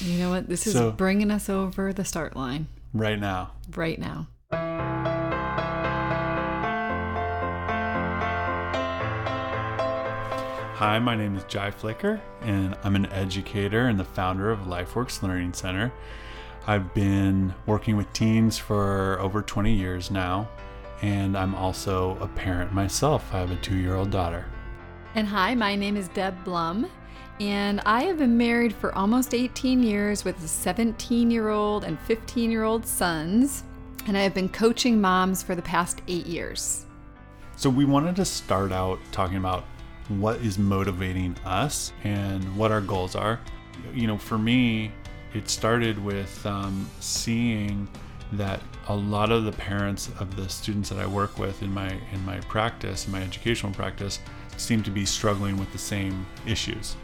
You know what? This is So- bringing us over the start line right now. right now. Hi, my name is Jai Flicker, and I'm an educator and the founder of LifeWorks Learning Center. I've been working with teens for over 20 years now, and I'm also a parent myself. I have a two year old daughter. And hi, my name is Deb Blum, and I have been married for almost 18 years with a 17 year old and 15 year old sons, and I have been coaching moms for the past eight years. So, we wanted to start out talking about what is motivating us and what our goals are. You know, for me, it started with um, seeing that a lot of the parents of the students that I work with in my in my practice, in my educational practice, seem to be struggling with the same issues.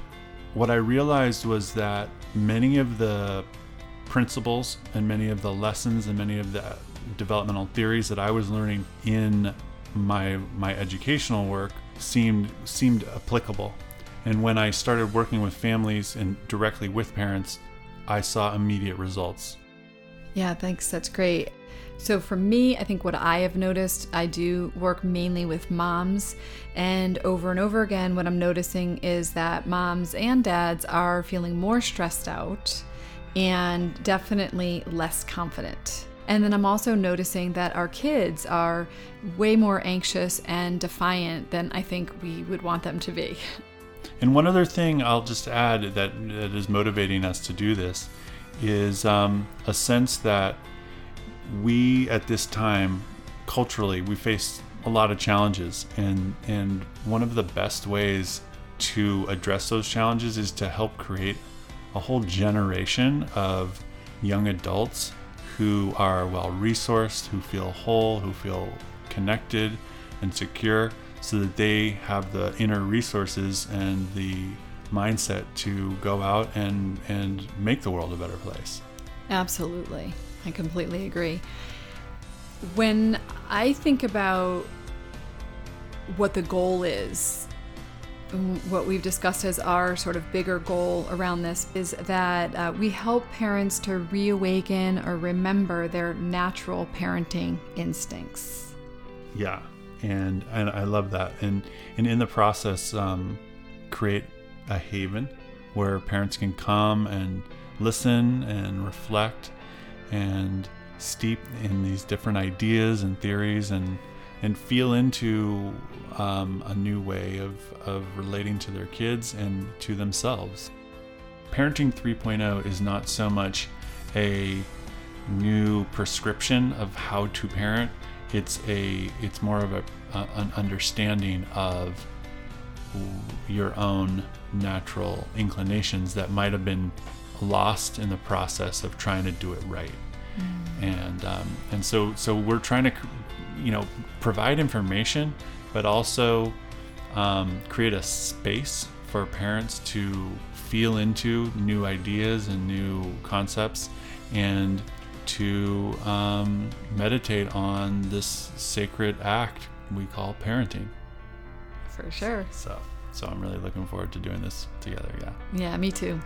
What I realized was that many of the principles and many of the lessons and many of the developmental theories that I was learning in my my educational work seemed seemed applicable. And when I started working with families and directly with parents, I saw immediate results. Yeah, thanks. That's great. So, for me, I think what I have noticed, I do work mainly with moms. And over and over again, what I'm noticing is that moms and dads are feeling more stressed out and definitely less confident. And then I'm also noticing that our kids are way more anxious and defiant than I think we would want them to be. And one other thing I'll just add that, that is motivating us to do this is um, a sense that we at this time culturally we face a lot of challenges. And and one of the best ways to address those challenges is to help create a whole generation of young adults who are well resourced, who feel whole, who feel connected and secure so that they have the inner resources and the mindset to go out and and make the world a better place. Absolutely. I completely agree. When I think about what the goal is, what we've discussed as our sort of bigger goal around this is that uh, we help parents to reawaken or remember their natural parenting instincts. Yeah, and and I love that, and and in the process, um, create a haven where parents can come and listen and reflect and steep in these different ideas and theories and and feel into um, a new way of, of relating to their kids and to themselves. Parenting 3.0 is not so much a new prescription of how to parent. It's a it's more of a, a an understanding of your own natural inclinations that might have been lost in the process of trying to do it right. And um, and so so we're trying to you know provide information, but also um, create a space for parents to feel into new ideas and new concepts and to um, meditate on this sacred act we call parenting. For sure. So, so I'm really looking forward to doing this together. Yeah. Yeah, me too.